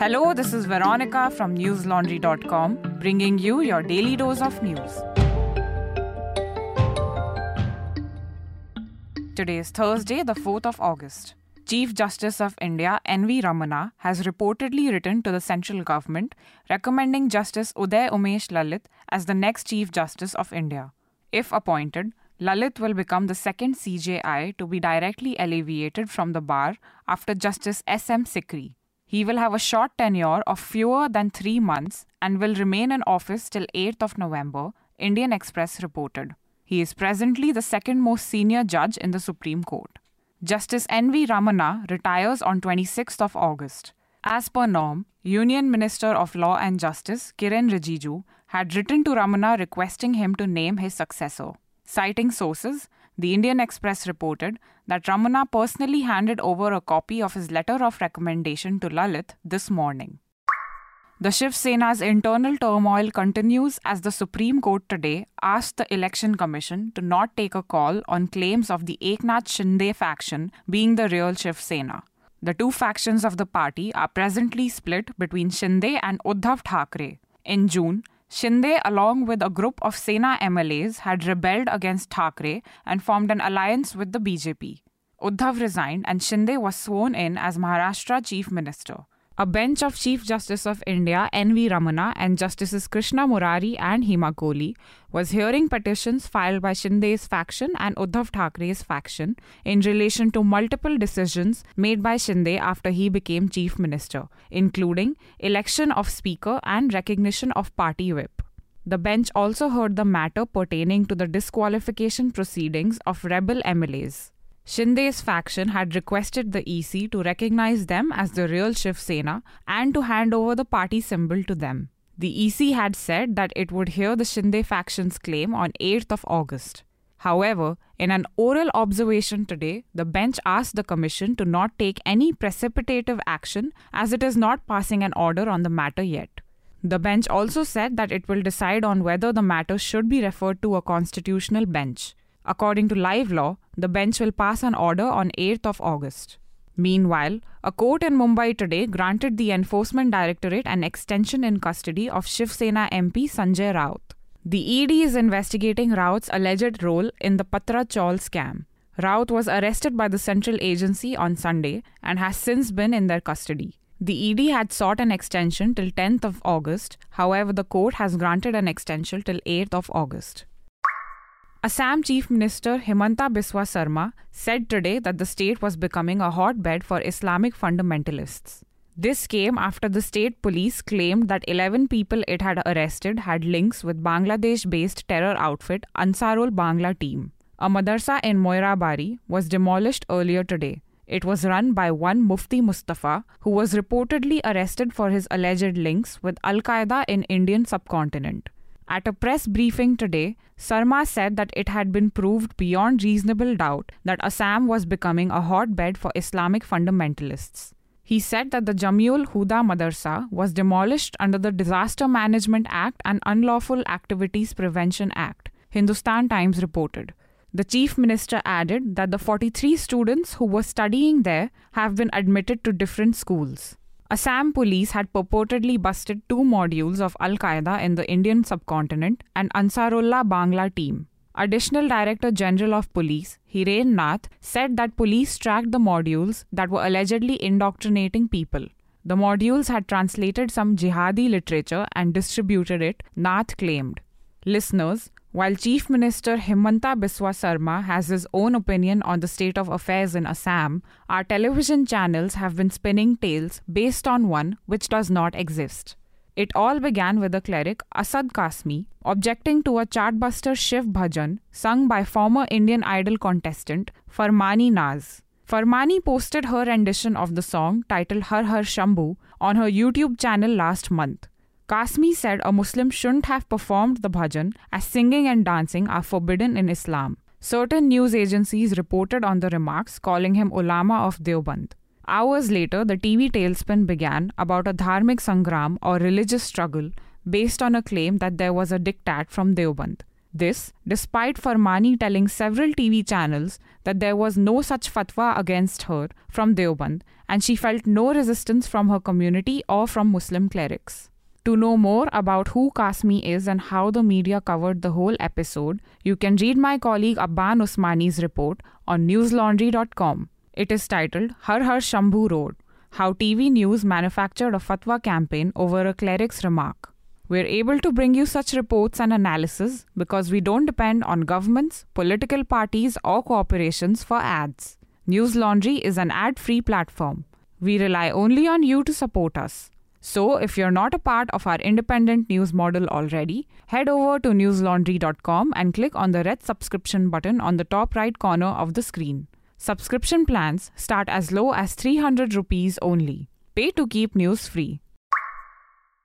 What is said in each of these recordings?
Hello, this is Veronica from newslaundry.com, bringing you your daily dose of news. Today is Thursday, the 4th of August. Chief Justice of India N.V. Ramana has reportedly written to the central government recommending Justice Uday Umesh Lalit as the next Chief Justice of India. If appointed, Lalit will become the second CJI to be directly alleviated from the bar after Justice S.M. Sikri. He will have a short tenure of fewer than three months and will remain in office till 8th of November, Indian Express reported. He is presently the second most senior judge in the Supreme Court. Justice N.V. Ramana retires on 26th of August. As per norm, Union Minister of Law and Justice Kiran Rijiju had written to Ramana requesting him to name his successor. Citing sources, the Indian Express reported that Ramana personally handed over a copy of his letter of recommendation to Lalit this morning. The Shiv Sena's internal turmoil continues as the Supreme Court today asked the Election Commission to not take a call on claims of the Eknath Shinde faction being the real Shiv Sena. The two factions of the party are presently split between Shinde and Uddhav Thackeray. In June, Shinde, along with a group of Sena MLAs, had rebelled against Thackeray and formed an alliance with the BJP. Uddhav resigned and Shinde was sworn in as Maharashtra Chief Minister. A bench of Chief Justice of India N.V. Ramana and Justices Krishna Murari and Hema Kohli was hearing petitions filed by Shinde's faction and Uddhav Thackeray's faction in relation to multiple decisions made by Shinde after he became Chief Minister, including election of Speaker and recognition of party whip. The bench also heard the matter pertaining to the disqualification proceedings of rebel MLAs. Shinde's faction had requested the EC to recognize them as the real Shiv Sena and to hand over the party symbol to them. The EC had said that it would hear the Shinde faction's claim on 8th of August. However, in an oral observation today, the bench asked the Commission to not take any precipitative action as it is not passing an order on the matter yet. The bench also said that it will decide on whether the matter should be referred to a constitutional bench. According to live law, the bench will pass an order on 8th of August. Meanwhile, a court in Mumbai today granted the Enforcement Directorate an extension in custody of Shiv Sena MP Sanjay Raut. The ED is investigating Raut's alleged role in the Patra Chawl scam. Raut was arrested by the central agency on Sunday and has since been in their custody. The ED had sought an extension till 10th of August, however, the court has granted an extension till 8th of August. Assam Chief Minister Himanta Biswa Sarma said today that the state was becoming a hotbed for Islamic fundamentalists. This came after the state police claimed that 11 people it had arrested had links with Bangladesh based terror outfit Ansarullah Bangla team. A madrasa in Moirabari was demolished earlier today. It was run by one Mufti Mustafa, who was reportedly arrested for his alleged links with Al Qaeda in Indian subcontinent. At a press briefing today, Sarma said that it had been proved beyond reasonable doubt that Assam was becoming a hotbed for Islamic fundamentalists. He said that the Jamiul Huda Madarsa was demolished under the Disaster Management Act and Unlawful Activities Prevention Act, Hindustan Times reported. The chief minister added that the 43 students who were studying there have been admitted to different schools. Assam police had purportedly busted two modules of Al Qaeda in the Indian subcontinent and Ansarullah Bangla team. Additional Director General of Police, Hiren Nath, said that police tracked the modules that were allegedly indoctrinating people. The modules had translated some jihadi literature and distributed it, Nath claimed. Listeners, while Chief Minister Himanta Biswa Sarma has his own opinion on the state of affairs in Assam, our television channels have been spinning tales based on one which does not exist. It all began with the cleric Asad Kasmi objecting to a chartbuster Shiv Bhajan sung by former Indian Idol contestant Farmani Naz. Farmani posted her rendition of the song titled Har Har Shambhu on her YouTube channel last month. Kasmi said a Muslim shouldn't have performed the bhajan as singing and dancing are forbidden in Islam. Certain news agencies reported on the remarks, calling him ulama of Deoband. Hours later, the TV tailspin began about a dharmic sangram or religious struggle based on a claim that there was a diktat from Deoband. This, despite Farmani telling several TV channels that there was no such fatwa against her from Deoband and she felt no resistance from her community or from Muslim clerics. To know more about who Kasmi is and how the media covered the whole episode, you can read my colleague Abban Usmani's report on newslaundry.com. It is titled Har Har Shambhu Road How TV News Manufactured a Fatwa Campaign Over a Cleric's Remark. We're able to bring you such reports and analysis because we don't depend on governments, political parties, or corporations for ads. News Laundry is an ad free platform. We rely only on you to support us. So, if you're not a part of our independent news model already, head over to newslaundry.com and click on the red subscription button on the top right corner of the screen. Subscription plans start as low as 300 rupees only. Pay to keep news free.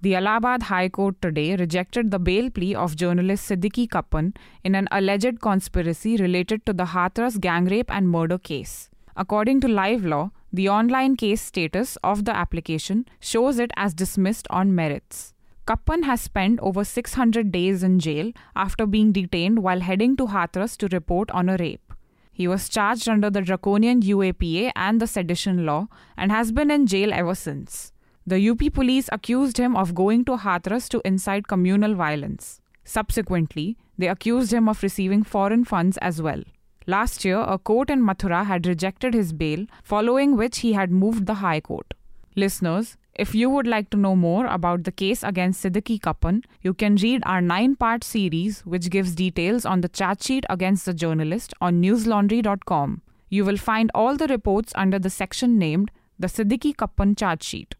The Allahabad High Court today rejected the bail plea of journalist Siddique Kappan in an alleged conspiracy related to the Hathras gang rape and murder case. According to Live Law, the online case status of the application shows it as dismissed on merits. Kappan has spent over 600 days in jail after being detained while heading to Hathras to report on a rape. He was charged under the draconian UAPA and the sedition law and has been in jail ever since. The UP police accused him of going to Hathras to incite communal violence. Subsequently, they accused him of receiving foreign funds as well. Last year, a court in Mathura had rejected his bail, following which he had moved the High Court. Listeners, if you would like to know more about the case against Siddique Kappan, you can read our nine part series, which gives details on the charge sheet against the journalist on newslaundry.com. You will find all the reports under the section named the Siddique Kappan charge sheet.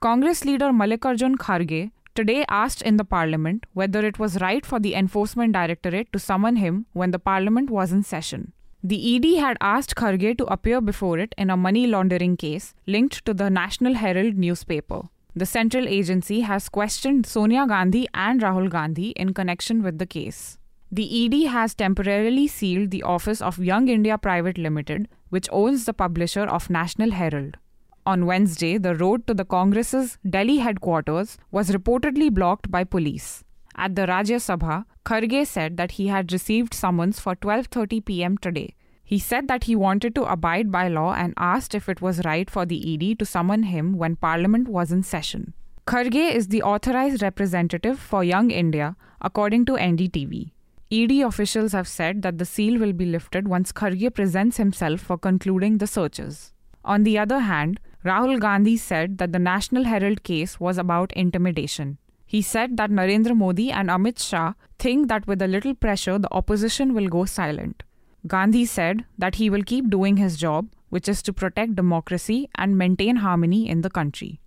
Congress leader Mallikarjun Kharge today asked in the parliament whether it was right for the enforcement directorate to summon him when the parliament was in session. The ED had asked Kharge to appear before it in a money laundering case linked to the National Herald newspaper. The central agency has questioned Sonia Gandhi and Rahul Gandhi in connection with the case. The ED has temporarily sealed the office of Young India Private Limited, which owns the publisher of National Herald. On Wednesday, the road to the Congress's Delhi headquarters was reportedly blocked by police. At the Rajya Sabha, Kharge said that he had received summons for 12:30 p.m. today. He said that he wanted to abide by law and asked if it was right for the ED to summon him when parliament was in session. Kharge is the authorized representative for Young India, according to NDTV. ED officials have said that the seal will be lifted once Kharge presents himself for concluding the searches. On the other hand, Rahul Gandhi said that the National Herald case was about intimidation. He said that Narendra Modi and Amit Shah think that with a little pressure, the opposition will go silent. Gandhi said that he will keep doing his job, which is to protect democracy and maintain harmony in the country.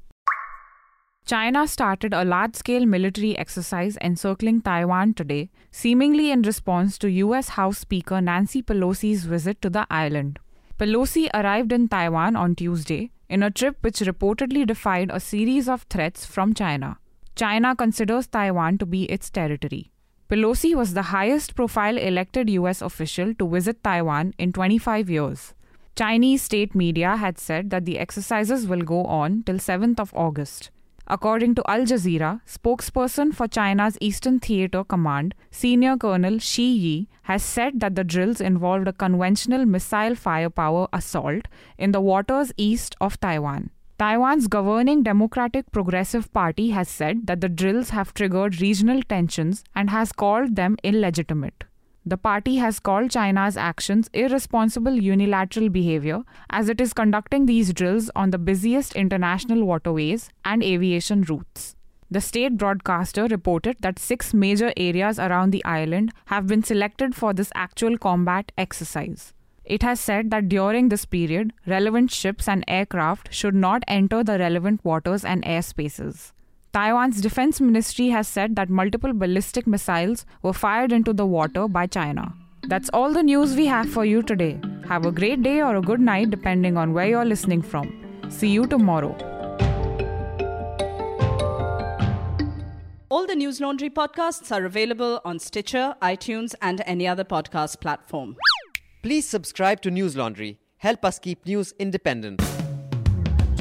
China started a large scale military exercise encircling Taiwan today, seemingly in response to US House Speaker Nancy Pelosi's visit to the island. Pelosi arrived in Taiwan on Tuesday in a trip which reportedly defied a series of threats from China. China considers Taiwan to be its territory. Pelosi was the highest profile elected US official to visit Taiwan in 25 years. Chinese state media had said that the exercises will go on till 7th of August. According to Al Jazeera, spokesperson for China's Eastern Theater Command, Senior Colonel Shi Yi, has said that the drills involved a conventional missile firepower assault in the waters east of Taiwan. Taiwan's governing Democratic Progressive Party has said that the drills have triggered regional tensions and has called them illegitimate. The party has called China's actions irresponsible unilateral behavior as it is conducting these drills on the busiest international waterways and aviation routes. The state broadcaster reported that six major areas around the island have been selected for this actual combat exercise. It has said that during this period, relevant ships and aircraft should not enter the relevant waters and airspaces. Taiwan's defense ministry has said that multiple ballistic missiles were fired into the water by China. That's all the news we have for you today. Have a great day or a good night depending on where you're listening from. See you tomorrow. All the News Laundry podcasts are available on Stitcher, iTunes, and any other podcast platform. Please subscribe to News Laundry. Help us keep news independent.